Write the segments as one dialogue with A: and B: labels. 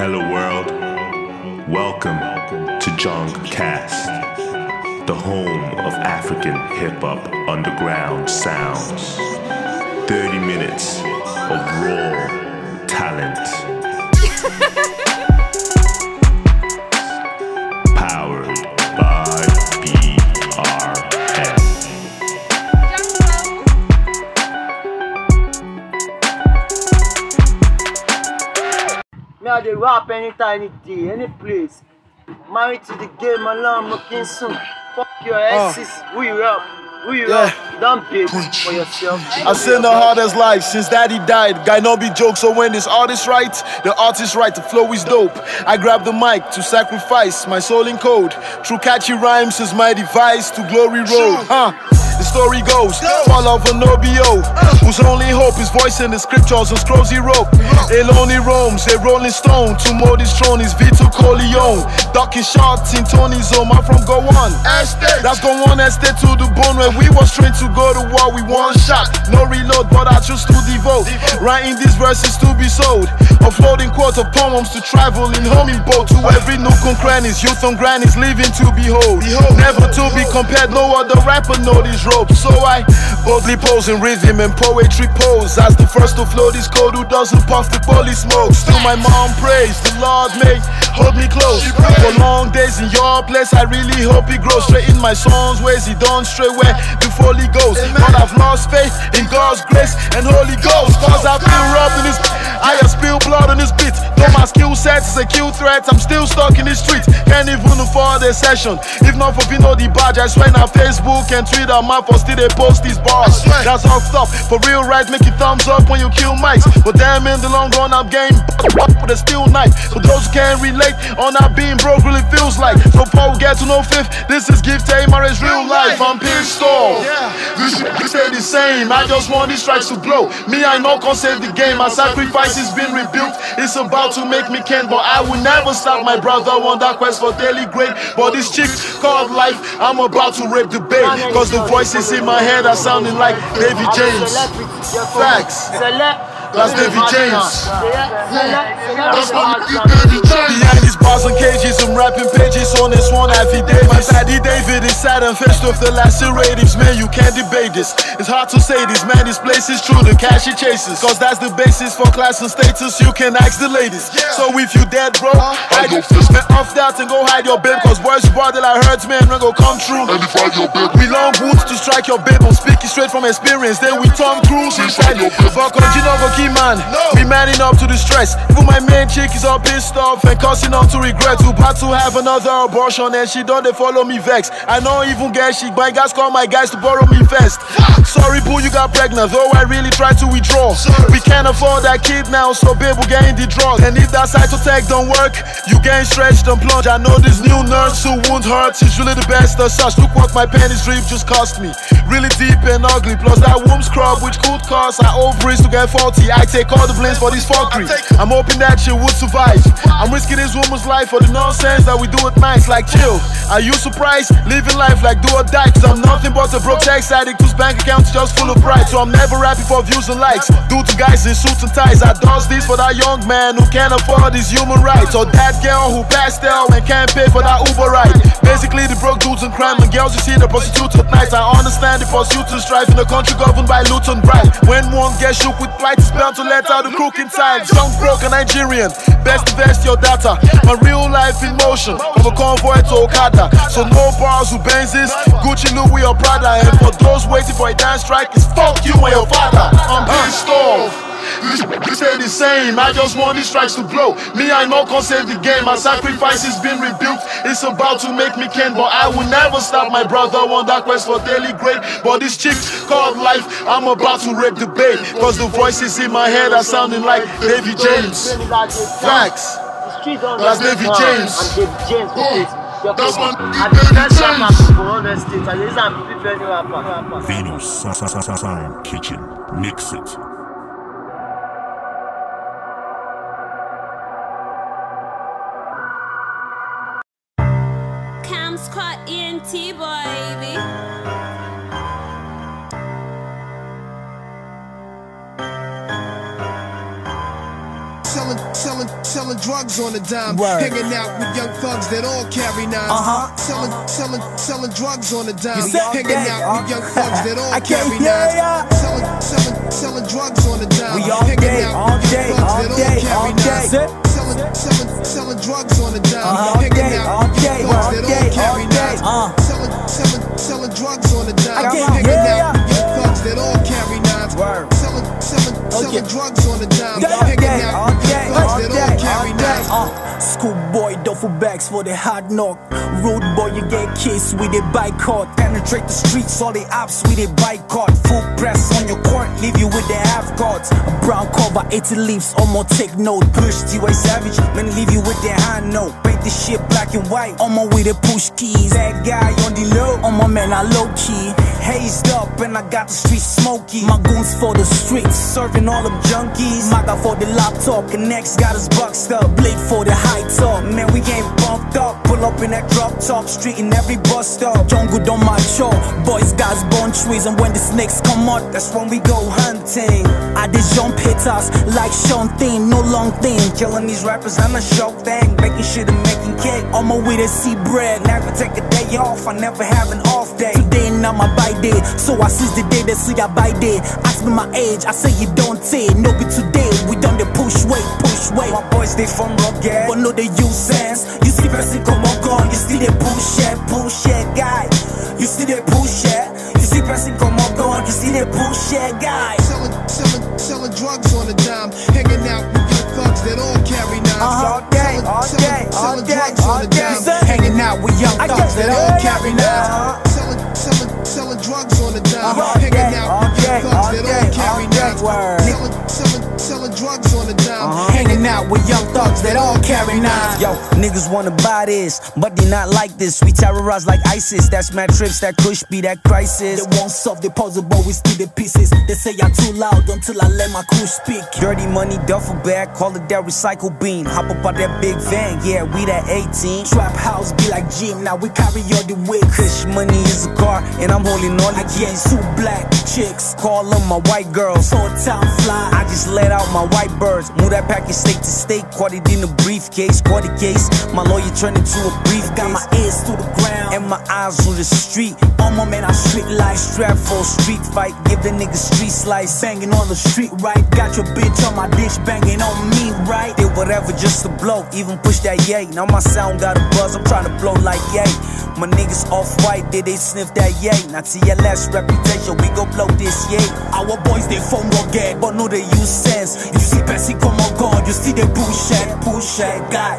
A: Hello world, welcome to Jong Cast, the home of African hip hop underground sounds. 30 minutes of raw talent.
B: I dey rap anytime, any day, any place. Married to the game, alone, looking soon. Fuck your ah. exes, who you up? Who you
C: Yeah.
B: up? Don't pay for yourself.
C: I seen the hardest life since daddy died. Guy no be joke, so when this artist right, the artist right, the flow is dope. I grab the mic to sacrifice my soul in code. True catchy rhymes is my device to glory road. Huh? The story goes, fall of an OBO, whose only hope is voice in the scriptures and scrolls he wrote. A lonely roams, a rolling stone, to mold his throne is Vito Corleone. Ducking shots in Tony's home, I'm from Go On. That's Go On estate to the bone where we was trained to go to war with one shot. No reload, but I choose to devote. Writing these verses to be sold. Uploading quotes of poems to travel in homing boat to every nook and crannies. Youth and grannies living to behold. Never to be compared, no other rapper know these ropes. So I boldly pose in rhythm and poetry pose. As the first to flow this code who doesn't puff the poly smoke. Still my mom prays, the Lord may hold me close. For long days in your place, I really hope he grows. Straight in my songs, ways he don't stray where the folly goes. But I've lost faith in God's grace and Holy Ghost. Cause I've been robbed in this I have spilled blood on this beat. Though my skill set is a kill threat, I'm still stuck in the street. Can't even afford a session. If not for Pino the badge, I swear now Facebook and Twitter, my for still they post these bars. That's all stuff. For real, right? Make it thumbs up when you kill mics. But damn, in the long run, I'm game with a steel knife. For those who can't relate, on not being broke really feels like. So we get to no fifth, this is gift A, marriage real life. I'm pissed off. This shit stay the same. I just want these strikes to blow. Me, I know can't save the game. My sacrifice is been rebuilt. It's about to make me can, but I will never stop my brother on that quest for daily grade. But this chick called life, I'm about to rape the bait. Cause the voices in my head are sounding like Davy James. Facts. That's David James.
B: That's
C: Behind these bars and cages, I'm rapping pages on this one affidavit. My daddy David is sad and faced with the laceratives. Man, you can't debate this. It's hard to say this, man. This place is true, the cash it chases. Cause that's the basis for class and status. You can ask the ladies. So if you dead, bro, hide your fist, man. Off that and go hide your babe. Cause boys, brother, like hurts, man, run go come true. We long boots to strike your babe. I'm speaking straight from experience. Then we Tom Cruise inside you. Fuck you know, go key man. We manning up to the stress. Even my main chick is all pissed off and cussing on to regret. Who about to have another abortion and she don't they follow me vex. I know even get she my guys call my guys to borrow me first. Sorry, boo, you got pregnant. Though I really tried to withdraw. We can't afford that kid now, so babe, we get in the draw. And if that to don't work, you getting stretched and plunge. I know this new nurse who won't hurt is really the best as such. Look what my pennies drip just cost me. Really deep and ugly. Plus that womb scrub, which could cause our ovaries to get faulty. I take all the blames for this fuckery. I'm hoping that she would survive. I'm risking this woman's life for the nonsense that we do at nights. Like chill. Are you surprised? Living life like do or die. Cause I'm nothing but a broke sex addict whose bank account's just full of pride. So I'm never happy for views and likes. Due to guys in suits and ties. I does this for that young man who can't afford his human rights. Or that girl who passed out and can't pay for that Uber ride. Basically, the broke dudes and crime and girls you see the prostitutes at night. I understand the pursuit and strife in a country governed by loot and bribe. When one gets shook with plight, it's bound to let out the crook inside. Young broke a Nigerian, best invest your data. My real life in motion, from a convoy to Okada. So no bars with Benzes, Gucci, Louis or Prada. And for those waiting for a dance strike, it's fuck you and your father. I'm pissed off. This, ain't the same. I just want these strikes to blow. Me, I know can save the game. My sacrifice has been rebuilt. It's about to make me ken, but I will never stop my brother on that quest for daily grade. But this chick called life, I'm about to rape the bait. Cause the voices in my head are sounding like Davy James. Facts. That's Davy James. That's
B: people.
C: my-
B: I for all the states. I use people any rapper.
A: Venus Kitchen. Mix it.
D: ENT baby.
E: Selling,
F: selling, selling drugs on the dime.
E: Word.
F: Hanging out with young thugs that all carry nines.
E: Uh-huh.
F: Selling, selling, selling drugs on the dime.
E: You said
F: Hanging
E: that,
F: out
E: huh?
F: with young thugs that all
E: I can't
F: carry
E: hear
F: nines.
E: ya.
F: Selling, selling, selling drugs on the dime.
E: We all
F: Hanging
E: day,
F: out
E: all
F: with young
E: day,
F: thugs
E: all
F: that
E: day,
F: carry
E: all
F: nines.
E: day.
F: Selling, selling, drugs on the dime. Hanging
E: All day,
F: out
E: all day, all
F: that
E: day,
F: all carry
E: all day. Uh.
F: Selling, selling, selling drugs on the dime.
E: I can't hear
F: out
E: ya.
F: thugs that all carry nines.
E: Word.
F: Selling, selling, selling drugs on the dime.
E: All day,
F: out
E: all day, all
F: that
E: day,
F: all carry
E: all day. Schoolboy duffel bags for the hard knock. Road boy, you get kissed with a bike cord. Penetrate the streets, all the ops with a bike cord. Full press on your court, leave you with the half guards. A brown cover, 80 leaves, almost take note. Push T-Way Savage, man, leave you with the high note. Paint the shit black and white, on my way to push keys. That guy on the low, on my man, I low key. Hazed up, and I got the streets smoky. My goons for the streets, serving all them junkies. Maga for the laptop, and next got us boxed up. Blade for the high top, man, we getting bumped up. Pull up in that drop top, street in every bus stop. Jungle on my jaw, boys, guys, born trees, and when the snakes come out, that's when we go hunting. I did jump hitters like Sean Thing, no long thing. Killing these rappers, I'm a show thing. Making shit and making cake. On my way to see bread, never take a day off. I never have an off day. Today not my by day, so I seize the day that see I by day. Ask me my age, I say you don't say. No be today, My boys they from rugged, but no they use sense. You see person come on gun, you see they push it, push it, guy. You see they push it. You see person come on gun, you see they push it, guy.
F: Selling, selling, selling drugs on the dime. Hanging out with young thugs that all carry knives.
E: Uh-huh. All day,
F: Selling,
E: all
F: selling,
E: day, all
F: selling
E: day,
F: drugs on
E: all
F: the
E: day.
F: dime. Hanging out with young thugs that all carry knives.
E: Uh-huh.
F: Selling, selling, selling drugs on the dime.
E: Uh-huh.
F: Hanging out
E: all
F: with
E: day,
F: young thugs
E: all
F: that
E: day,
F: all carry
E: all day.
F: knives. Selling, drugs on the dime.
E: Uh-huh.
F: Hanging out with young thugs that all carry knives.
E: Yo, niggas wanna buy this, but they not like this. We terrorize like ISIS. That's mad trips, that kush be that crisis. They won't solve the puzzle, but we steal the pieces. They say I'm too loud until I let my crew speak. Dirty money duffel bag, call it that recycle bean. Hop up out that big van, yeah, we that 18. Trap house be like gym, now we carry all the weight. Kush money is a car, and I'm holding all the keys. Two black chicks, call them my white girls. Full time fly. I just let out my white birds. Move that package state to state, caught it in a briefcase. Caught the case, my lawyer turned into a brief. Got my ears to the ground and my eyes on the street. On my man, I street life. Strap for a street fight, give the nigga street slice. Banging on the street, right? Got your bitch on my dish, banging on me, right? Did whatever just to blow, even push that yay. Now my sound got a buzz, I'm trying to blow like yay. My niggas off white, did they sniff that yay? Now TLS reputation, we go blow this yay. Our boys, they phone rugged, but no, they use sense. You see Bessie come on God, you see they push it, push it, guy.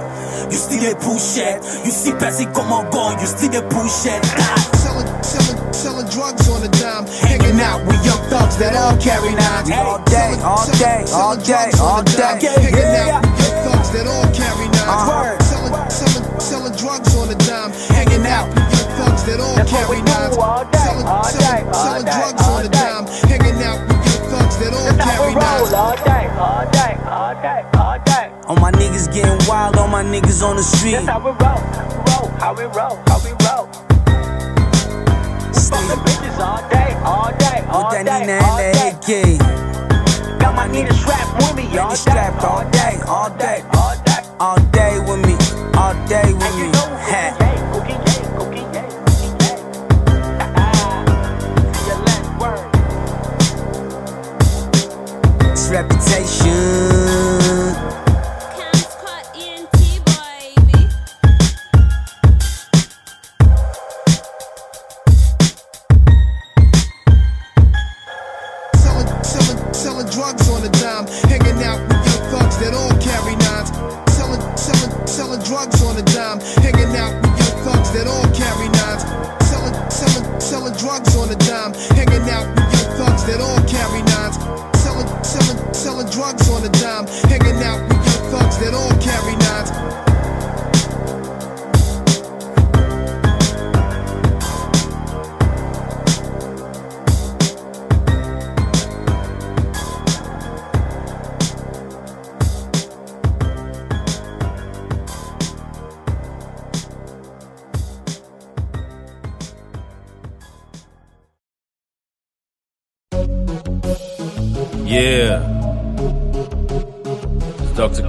E: You see they push it. You see Bessie come on God, you see they push it, guy.
F: Selling, selling, selling drugs on the dime. Hanging out with young thugs that all carry knives.
E: All day, all day, all day, all day.
F: Hanging out with young thugs that all carry knives.
E: Uh-huh.
F: Selling, selling, selling drugs on the dime. Hanging out with young thugs that all carry
E: we do
F: knives.
E: all day,
F: Selling, selling, selling drugs
E: all
F: on the dime. Hanging out with young thugs that all carry knives.
E: all day, all day, all day, all day. All my niggas getting wild, all my niggas on the street.
G: That's how we roll, roll, how we roll, how we roll.
E: Stay
G: Fucking bitches all day, all day, all
E: with that
G: day,
E: Nina
G: all
E: and
G: day.
E: the AK.
G: Got my niggas strapped with me all day,
E: strapped all day, all day,
G: all day.
E: all day with me, all day with me.
G: know,
E: reputation.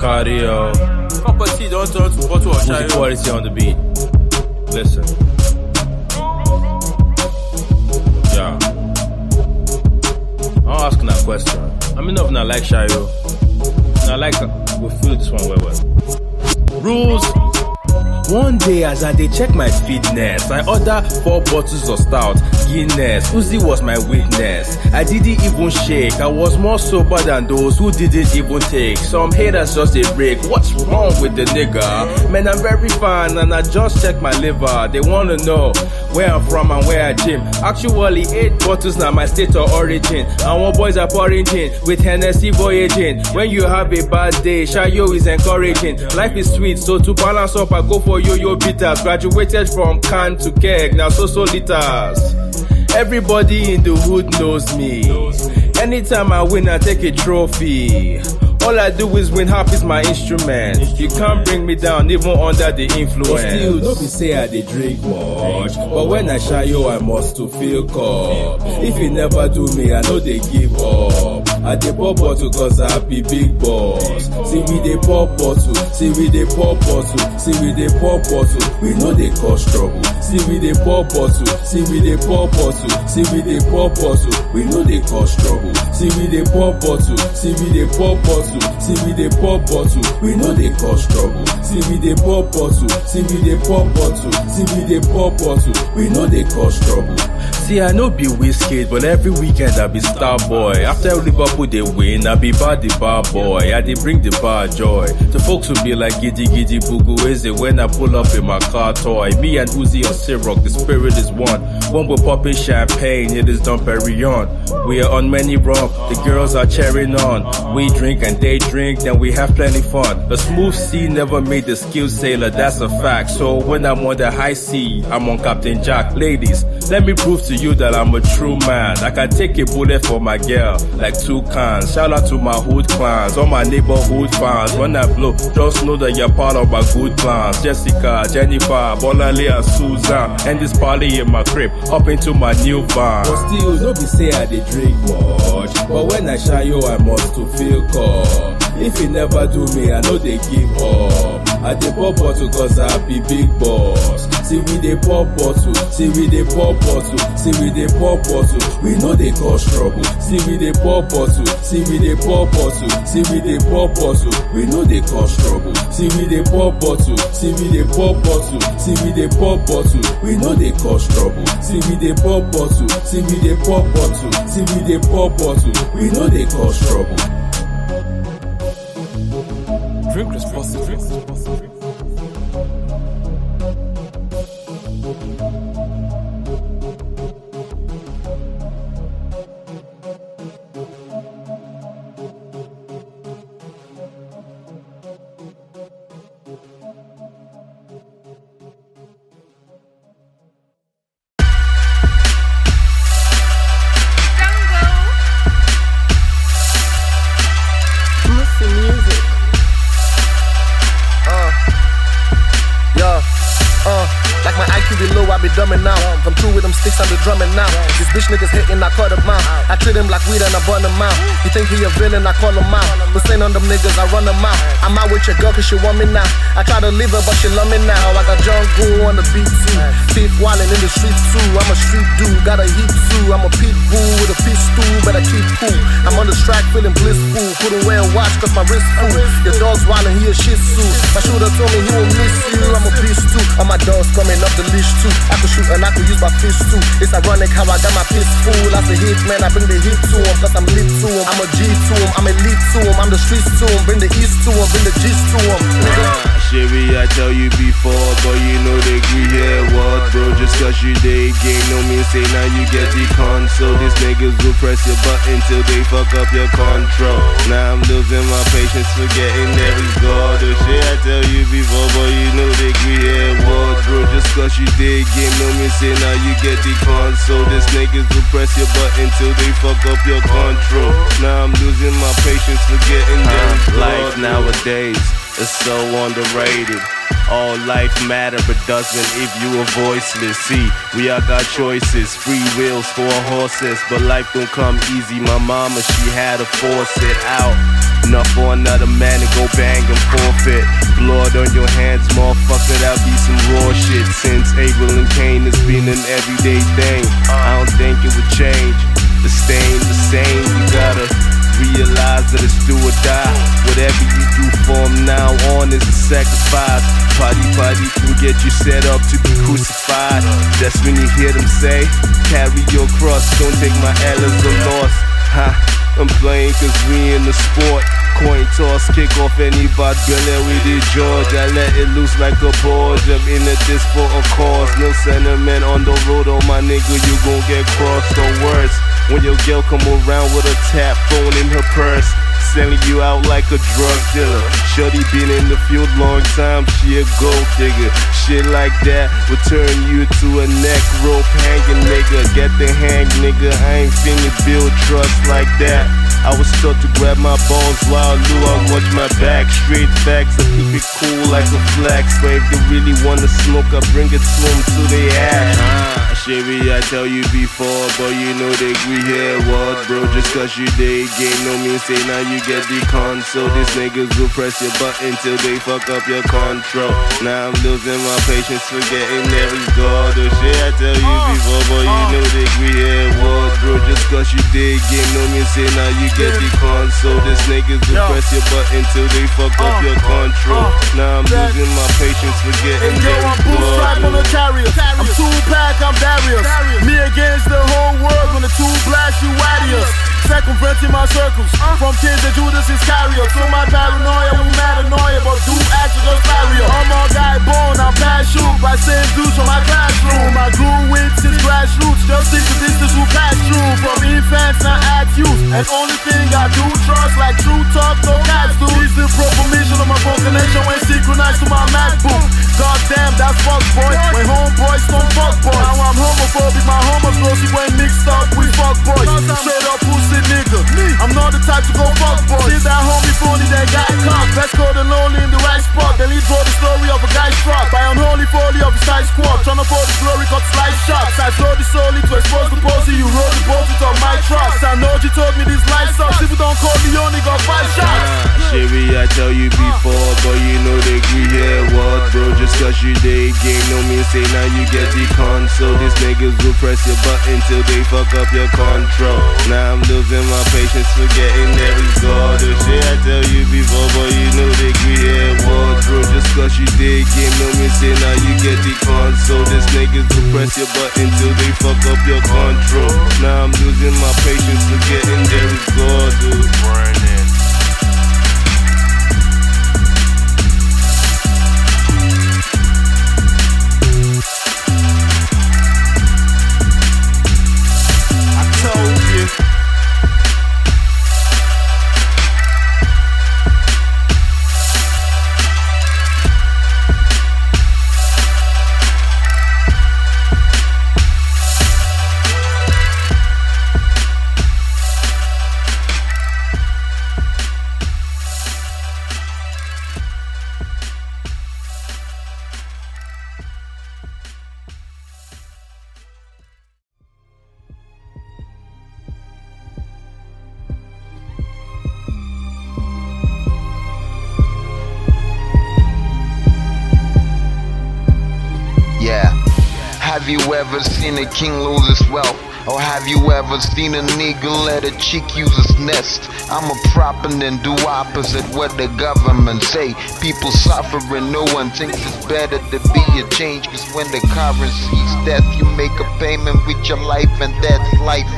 H: Cardio.
I: Tea don't turn to bottle of
H: Who's quality on the beat? Listen. Yeah. I'm asking that question. I mean, if not like Shayo. I like we feel this one well well. Rules. One day as I dey check my fitness, I order four bottles of stout, Guinness. Uzi was my witness. I didn't even shake. I was more sober than those who didn't even take. Some haters just a break. What's wrong with the nigga? Man, I'm very fine and I just check my liver. They wanna know where I'm from and where I gym. Actually, eight bottles now my state of origin. And one boys are pouring gin with Hennessy voyaging. When you have a bad day, Shayo is encouraging. Life is sweet, so to balance up, I go for yo-yo bitters. Graduated from can to keg, now so-so liters. Everybody in the hood knows me. Anytime I win, I take a trophy. All I do is win, half is my instrument. You can't bring me down, even under the influence. But still, don't be say I dey drink much. But when I shy you, I must to feel cup. If you never do me, I know they give up. I dey pop bottle cause I be big boss. See we dey pop bottle, see we dey pop bottle, see we dey pop bottle. We know they cause trouble. See we dey pop bottle, see we dey pop bottle, see we dey pop bottle. We know they cause trouble. See we dey pop bottle, see we dey pop bottle, see we dey pop bottle. We know they cause trouble. See we dey pop bottle, see we dey pop bottle, see we dey pop bottle. We know they cause trouble. See, I know be whiskey, but every weekend I be star boy. After Liverpool they win, I be bad the bar boy. I dey bring the bar joy. The folks will be like giddy giddy bugu eze when I pull up in my car toy. Me and Uzi on Ciroc, the spirit is one. One we're popping champagne, it is Dom Perignon. We are on many rum, the girls are cheering on. We drink and they drink, then we have plenty fun. A smooth sea never made the skilled sailor, that's a fact. So when I'm on the high sea, I'm on Captain Jack. Ladies, let me prove to you that I'm a true man. I can take a bullet for my girl, like two cans. Shout out to my hood clans, all my neighborhood fans. When I blow, just know that you're part of my good plans. Jessica, Jennifer, Bonale, and Susan. And this party in my crib, up into my new van. But still, no be say I dey drink much. But when I shy you, I must to feel If you never do me, I know they give up. I dey pop bottle cause I be big boss. See we dey pop bottle, see we dey pop bottle, see we dey pop bottle. We know they cause trouble. See we dey pop bottle, see we dey pop bottle, see we dey pop bottle. We know they cause trouble. See we dey pop bottle, see we dey pop bottle, see we dey pop bottle. We know they cause trouble. See we dey pop bottle, see we dey pop bottle, see we dey pop bottle. We know they cause trouble.
I: Drink responsibly.
J: Bitch niggas hating, I I treat him like weed and I burn him out. You think he a villain, I call him out. But saying on them niggas, I run them out. I'm out with your girl cause she want me now. I try to leave her, but she love me now. I got jungle on the beat too. Fifth wildin' in the streets too. I'm a street dude, got a heat too. I'm a pit bull with a pistol, better keep cool. I'm on the track feeling blissful. Couldn't wear a watch cause my wrist full. Your dog's wildin', he a shih tzu. My shooter told me he will miss you. I'm a beast too. All my dogs coming up the leash too. I could shoot and I could use my fist too. It's ironic how I got my piss full. As hit man, I bring the heat to him cause I'm lit to him. I'm a G to him, I'm elite to him. I'm the streets to him, bring the east to him, bring the G's to him. Nigga.
A: I tell you before, but you know they agree here. What, bro? Just cause you they game, no mean say now you get the console. These niggas will press your button till they fuck up your control. Now I'm losing my patience, forgetting there is God. The shit I tell you before, but you know they agree here. What, bro? Just cause you did game, no mean say now you get the console. These niggas will press your button till they fuck up your control. Now I'm losing my patience, forgetting there is God.
K: Life nowadays is so underrated. All life matter, but doesn't if you are voiceless. See, we all got choices, free wills for horses, but life don't come easy. My mama, she had to force it out.
A: Enough for another man to go bang and forfeit. Blood on your hands, motherfucker, that be some raw shit. Since Abel and Cain, it's been an everyday that it's do or die. Whatever you do from now on is a sacrifice. Party, party can get you set up to be crucified. That's when you hear them say, carry your cross, don't take my L as a loss. Ha, I'm playing cause we in the sport. Coin toss, kick off any bad girl with the George. I let it loose like a bulge. I'm in a this for a cause. No sentiment on the road, oh my nigga, you gon' get crossed or worse. When your girl come around with a tap phone in her purse. Selling you out like a drug dealer. Shorty been in the field long time, she a gold digger. Shit like that will turn you to a neck rope hanging nigga. Get the hang nigga, I ain't finna build trust like that. I was taught to grab my balls while Lou, I watch my back. Straight facts, I keep it cool like a flex. But if they really wanna smoke, I bring it to them till. Ah, I tell you before, but you know they agree here. What, bro? Just cause you did game, no mean say now you get the console. These niggas will press your button till they fuck up your control. Now I'm losing my patience, forgetting every god. Oh shit, I tell you before, but you know they agree here. What, bro? Just cause you did game, no mean say now you get the console. These niggas will press your button till they fuck up your control. Now I'm losing my patience, forgetting
C: Yo,
A: every
C: I'm bootstrap on
A: god.
C: I'm Tupac, I'm Darius. Me against the whole world when the two blast you warriors. Circumventing my circles. From kids to Judas Iscariot. So my paranoia, we mad annoying, but do act to just barrier. I'm all guy born, I'm past shoot by same dudes from my classroom. I grew with since grassroots. Just think the distance who pass through. From infants, now at youth. And only thing I do trust, like true talk, no cats do. Is the proper of my phone connection when synchronized to my MacBook. God damn, that's fuck boy. When homeboys don't fuck boys. Now I'm homophobic, my homosexuality when mixed up with fuck boys. Straight up pussy nigga. I'm not the type to go fuck boys. See that
A: did game, no mean say now you get the console. These niggas will press your button till they fuck up your control. Now I'm losing my patience, forgetting every god. The shit I tell you before, but you know they. What, bro? Just cause you did game, no mean say now you get the console. These niggas will press your button till they fuck up your control. Now I'm losing my patience, forgetting is God, dude.
L: Ever seen a king lose his wealth? Or have you ever seen a nigga let a chick use his nest? I'm a prop and then do opposite what the government say. People suffering, no one thinks it's better to be a change. Cause when the currency's death, you make a payment with your life and that's life.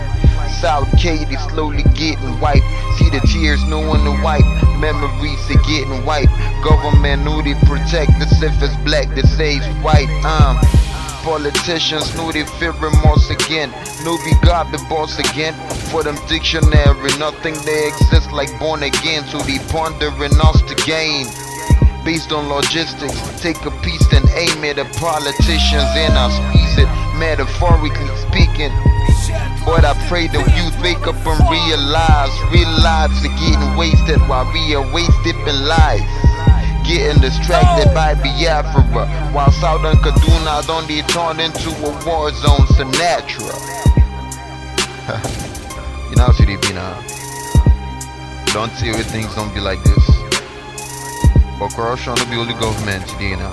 L: South Katy slowly getting wiped. See the tears, no one to wipe. Memories are getting wiped. Government knew they protect us if it's black, say it's white. Um, politicians know they fear remorse again. Know we got the boss again. For them dictionary, nothing they exist like born again. To they pondering us to gain. Based on logistics, take a piece and aim it at politicians and I squeeze it, metaphorically speaking. But I pray the youth wake up and realize real lives are getting wasted while we are wasted in life. Getting distracted oh. by Biafra while Southern Kaduna don't they turn into a war zone, Sinatra. you know, be now. don't see where things don't be like this. But corruption will be only government today now.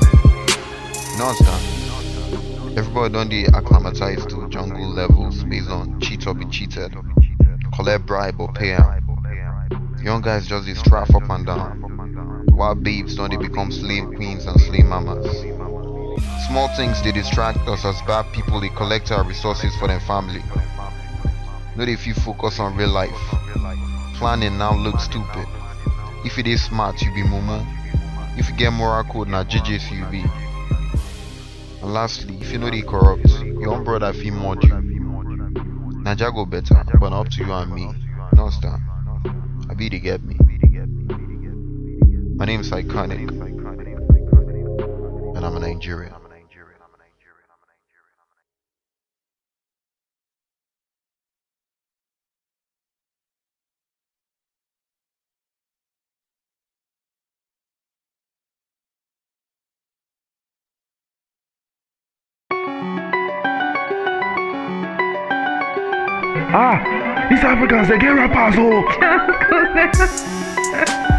L: You know understand? Everybody don't be acclimatized to jungle levels based on cheat or be cheated, collect bribe or pay out. Young guys just this strap up and down. While babes don't they become slave queens and slave mamas. Small things they distract us as bad people they collect our resources for their family. Not if you focus on real life. Planning now looks stupid. If it is smart, you be mumu. If you get moral code, now JJs you be. And lastly, if you know they corrupt, your own brother feel mod you. Naja go better, but up to you and me. No understand? I be to get me. My name is Iconic, and I'm a Nigerian.
M: Ah, these Africans, they get rappers, oh.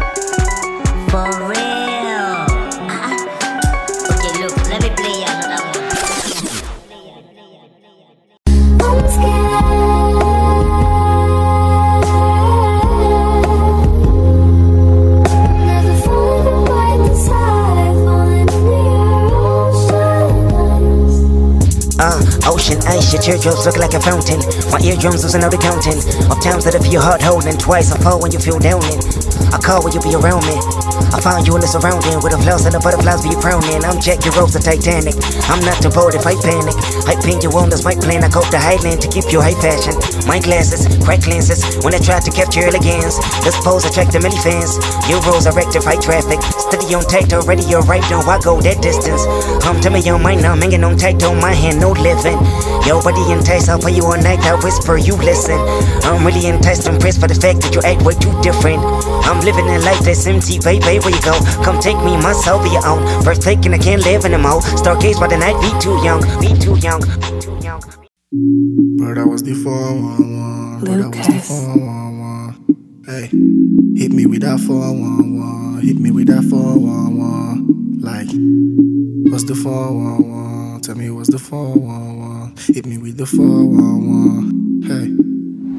N: ocean ice, your teardrops look like a fountain. My eardrums losing out the counting. Of times that I feel your heart holding. Twice I fall when you feel down in. I call when you be around me. I find you in the surrounding with the flowers and the butterflies be crowning. I'm Jack, your Rose, the Titanic. I'm not too bold if I panic. I pin you on this mic plan. I cope to hiding to keep you high fashion. My glasses, crack lenses. When I try to capture elegance, this pose attract the many fans. Your rules are rectify traffic. Steady on tight already, you're right on. Why go that distance? Come to me on my now, hanging on tight on my hand, no living. Your body enticed, I'll play you all night. I whisper, you listen. I'm really enticed, impressed by the fact that you act way too different. I'm living a life that's empty, baby. Where you go? Come take me, myself, be your own. First taking, I can't live in a mo. Stargaze by the night, be too young, be too young, be too young.
M: But I was the 411. But I was the 411. Hey, hit me with that 411. Hit me with that 411. Like, what's the 411? Tell me what's the 411. Hit me with the 411. Hey.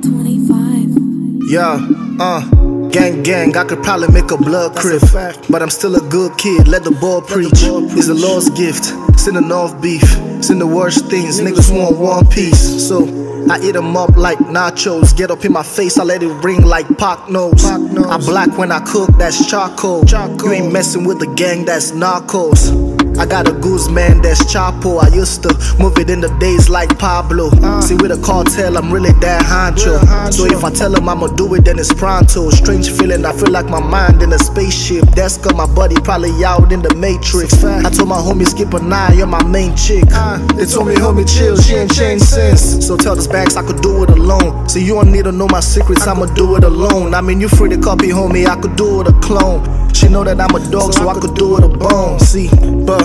M: 25. Yeah, uh. Gang, gang, I could probably make a blood crib. But I'm still a good kid, let the ball preach. It's a Lord's gift, sending off beef. Send the worst things, niggas want one piece. So I eat them up like nachos. Get up in my face, I let it ring like Pac nose. I black when I cook, that's charcoal. You ain't messing with the gang, that's narcos. I got a goose man that's Chapo. I used to move it in the days like Pablo. Ah. See, with a cartel, I'm really that honcho. So if I tell him I'ma do it, then it's pronto. Strange feeling, I feel like my mind in a spaceship. That's got my buddy probably out in the matrix. I told my homie skip an eye, you're my main chick. Ah, they told me, homie, chill, she ain't changed since. So tell this bags I could do it alone. See, you don't need to know my secrets, I'ma do it alone. I mean, you free to copy, homie, I could do it a clone. She know that I'm a dog, so I could do it a bone. See, but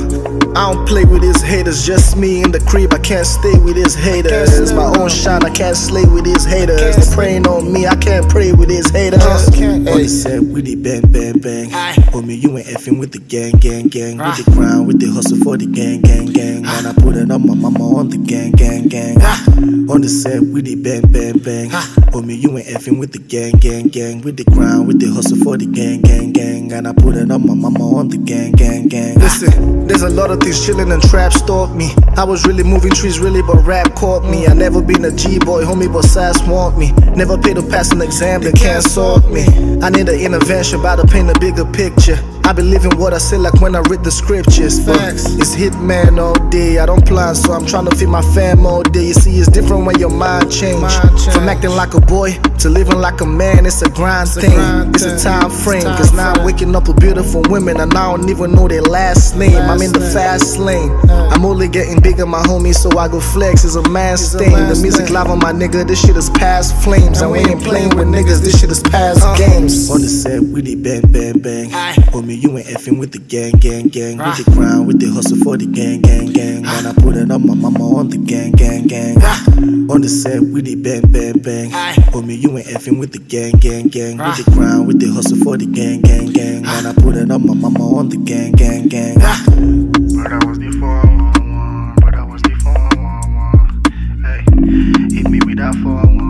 M: I don't play with these haters, just me in the crib. I can't stay with these haters. It's my own shine, I can't slay with these haters. They praying on me, I can't pray with these haters. On the set with the bang, bang, bang. Homie, you ain't effing with the gang, gang, gang. With the grind, with the hustle for the gang, gang, gang. And I put it on my mama on the gang, gang, gang. On the set with the bang, bang, bang. Homie, you ain't effing with the gang, gang, gang. With the grind, with the hustle for the gang, gang, gang. And I put it on my mama on the gang, gang, gang. Listen, there's a lot of things chilling and trap stalked me. I was really moving trees, really, but rap caught me. I never been a G boy, homie, but sass want me. Never paid to pass an exam, they can't sort me. I need an intervention, about to paint a bigger picture. I be living what I say like when I read the scriptures. Facts. It's hitman all day. I don't plan, so I'm trying to feed my fam all day. You see, it's different when your mind change. From acting like a boy to living like a man, it's a grind thing. it's a time frame. Cause now I'm waking up with beautiful women and I don't even know their last name. I'm in the fast lane. I'm only getting bigger, my homie, so I go flex. It's a man's thing. The music live on my nigga, this shit is past flames. And we ain't playing with niggas, this shit is past uh. games. On the set, with it bang, bang, bang. Homie, Homie, you ain't effing with the gang, gang, gang. With the grind, with the hustle for the gang, gang, gang. When I put it on my mama on the gang, gang, gang. On the set with the bang, bang, bang. Homie, you ain't effing with the gang, gang, gang. With the grind, with the hustle for the gang, gang, gang. When I put it on my mama on the gang, gang, gang. But I was the 411, but I was the 411. Hey, hit me with that 411,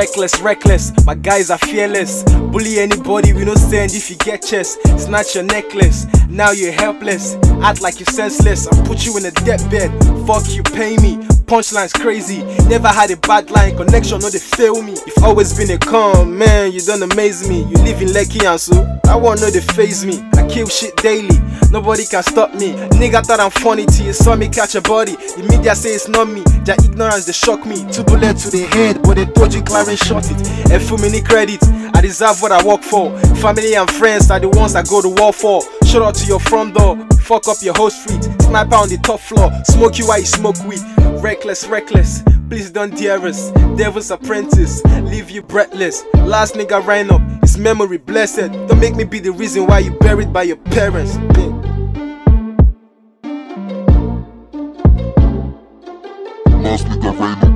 O: Reckless, reckless, my guys are fearless. Bully anybody, we no stand if you get chest. Snatch your necklace, now you're helpless. Act like you're senseless, I'll put you in a deathbed. Fuck you, pay me. Punchlines crazy, never had a bad line, connection, no they fail me. You've always been a calm man, you done amaze me. You live in Lekki and so, I want know they phase me. Kill shit daily, nobody can stop me. Nigga thought I'm funny till you saw me catch a body. The media say it's not me, their ignorance they shock me. Two bullets to the head, but they told you Clarence shot it. And for many credit, I deserve what I work for. Family and friends are the ones I go to war for. Shout out to your front door, fuck up your whole street. Sniper on the top floor, smoke you while you smoke weed. Reckless, reckless, please don't dare us. Devil's apprentice, leave you breathless. Last nigga ran up, his memory blessed. Don't make me be the reason why you buried by your parents.
P: Last nigga ran up,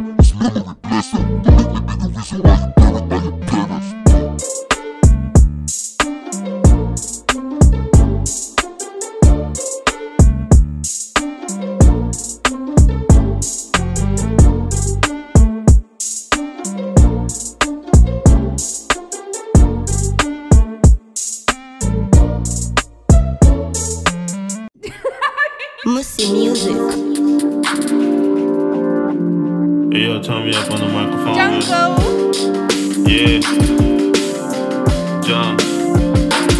A: John.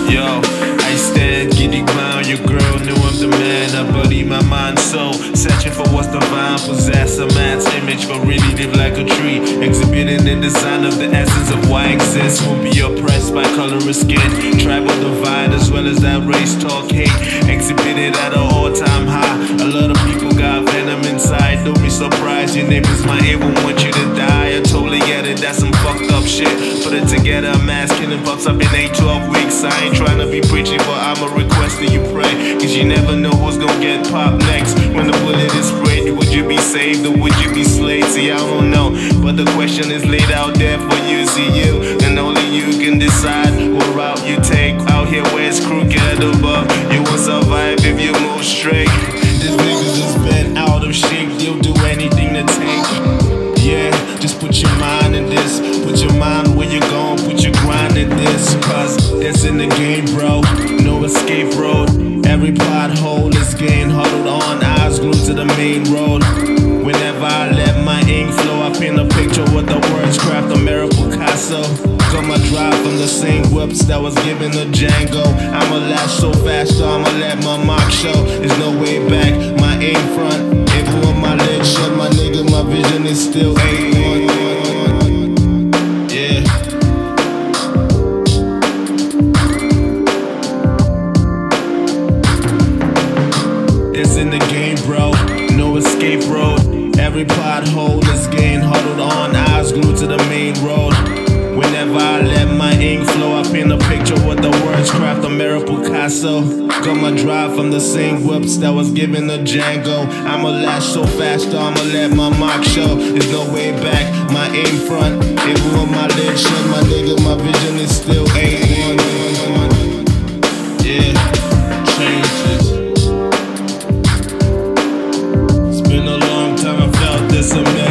A: Yo, I stand giddy clown. Your girl knew I'm the man. I believe my mind so searching for what's divine. Possess a man's image, but really live like a tree. Exhibiting in design of the essence of why I exist. Won't be oppressed by color of skin. Tribal divide as well as that race talk hate. Exhibited at an all time high. A lot of people got venom inside. Don't be surprised, your neighbors might even want you to die. Totally get it, that's some fucked up shit. Put it together, I'm asking and up in 8 12 weeks. I ain't trying to be preachy, but I'ma request that you pray. Cause you never know who's gonna get popped next. When the bullet is sprayed, would you be saved or would you be slayed? See, I don't know. But the question is laid out there for you, see you. And only you can decide what route you take. Out here where it's crooked, but you won't survive if you move straight. These niggas has been out of shape, put your mind in this. Put your mind where you're going, put your grind in this. Cause that's in the game, bro. No escape road. Every plot hole is getting huddled on, eyes glued to the main road. Whenever I let my ink flow, I paint a picture with the words craft a miracle Picasso. Come I drive from the same whips that was given to Django. I'ma lash so fast, so I'ma let my mark show. There's no way back, my aim front. If on my lid shut, my nigga, my vision is still A1. Yeah. Every plot hole is getting huddled on. Eyes glued to the main road.
Q: Whenever I let my ink flow, I paint a picture with the words craft a miracle Picasso. Got my drive from the same whips that was given to Django. I'ma lash so fast, I'ma let my mark show. There's no way back, my aim front. Even with my lid shut, my nigga, my vision is still I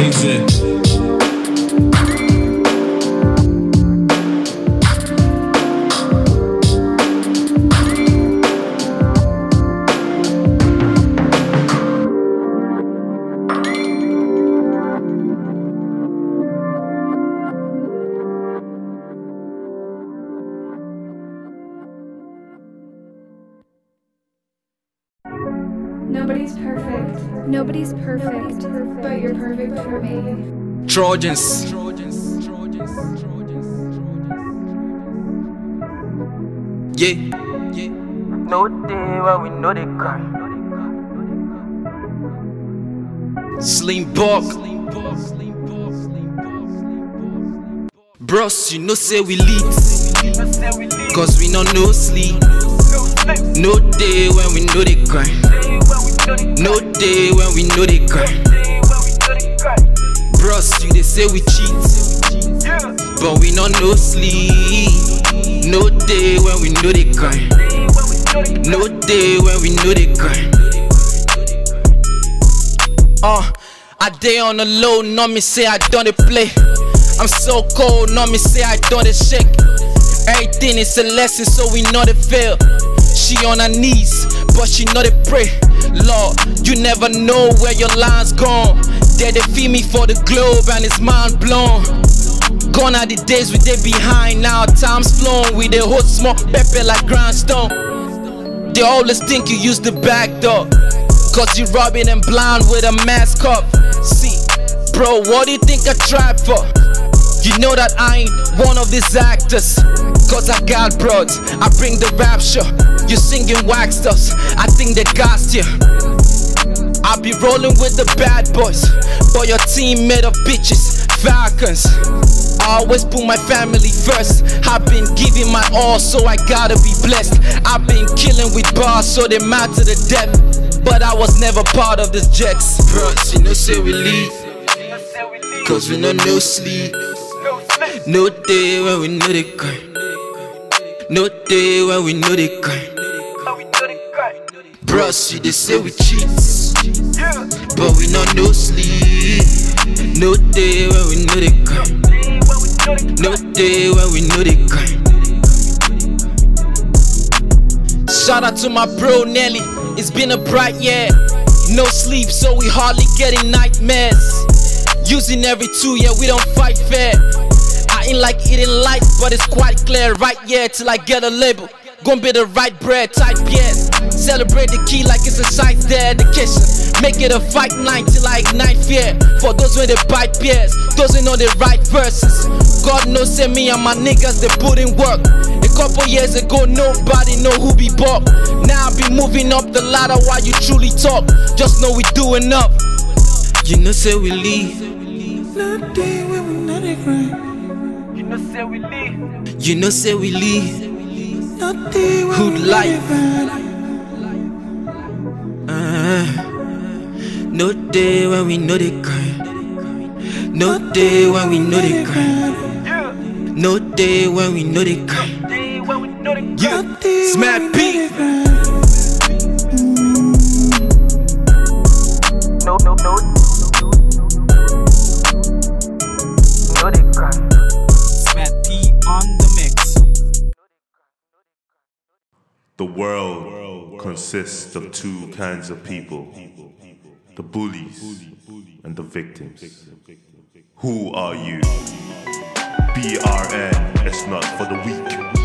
R: Trojans. Yeah.
B: No day when we know they cry.
R: Slimbuck. Bros, you know say we lead. Cause we no no sleep. No day when we know they grind. No day when we know they grind. Bros, you they say we cheat. But we no no sleep. No day when we know they grind. No day when we know they grind. Uh, I day on the low, no me say I don't play. I'm so cold, no me say I don't shake. Everything is a lesson, so we know they fail. She on her knees, but she know they pray. Lord, you never know where your line's gone. There they feed me for the globe and it's mind blown. Gone are the days we they behind now, time's flown. We they hold small pepper like grindstone. They always think you use the back door. Cause you robbing them blind with a mask up. See, bro, what do you think I tried for? You know that I ain't one of these actors. Cause I got broads, I bring the rapture. You singing wax stuffs, I think they got you. I be rolling with the bad boys, but your team made of bitches, falcons. I always put my family first. I've been giving my all, so I gotta be blessed. I've been killing with bars, so they mad to the death. But I was never part of this jets. Bros, you know, say we leave. Cause we know no sleep. No day when we know they grind. No day when we know they grind. Bros, you they say we cheat. But we know no sleep. No day when we know they come. No day when we know they grind. Shout out to my bro Nelly. It's been a bright year. No sleep, so we hardly getting nightmares. Using every two, yeah, we don't fight fair. I ain't like eating light, but it's quite clear. Right, yeah, till I get a label. Gonna be the right bread, type yes. Celebrate the key like it's a science dedication. Make it a fight night till I ignite fear. For those when they bite beers, those who know the right verses. God knows, say me and my niggas, they put in work. A couple years ago, nobody know who be bought. Now I be moving up the ladder while you truly talk. Just know we do enough. You know, say we leave.
B: Nothing when we know they grind. You know say we leave.
R: You know, say we leave.
B: Nothing when
R: Hood
B: we know
R: life.
B: They grind.
R: No day when we know they grind. No day when we know they grind. No day when we know they grind. Yeah, Smack P.
B: No, no, no. No, they cry.
E: Smack P on the mix.
S: The world consists of two kinds of people the bullies and the victims. Who are you? BRN it's not for the weak.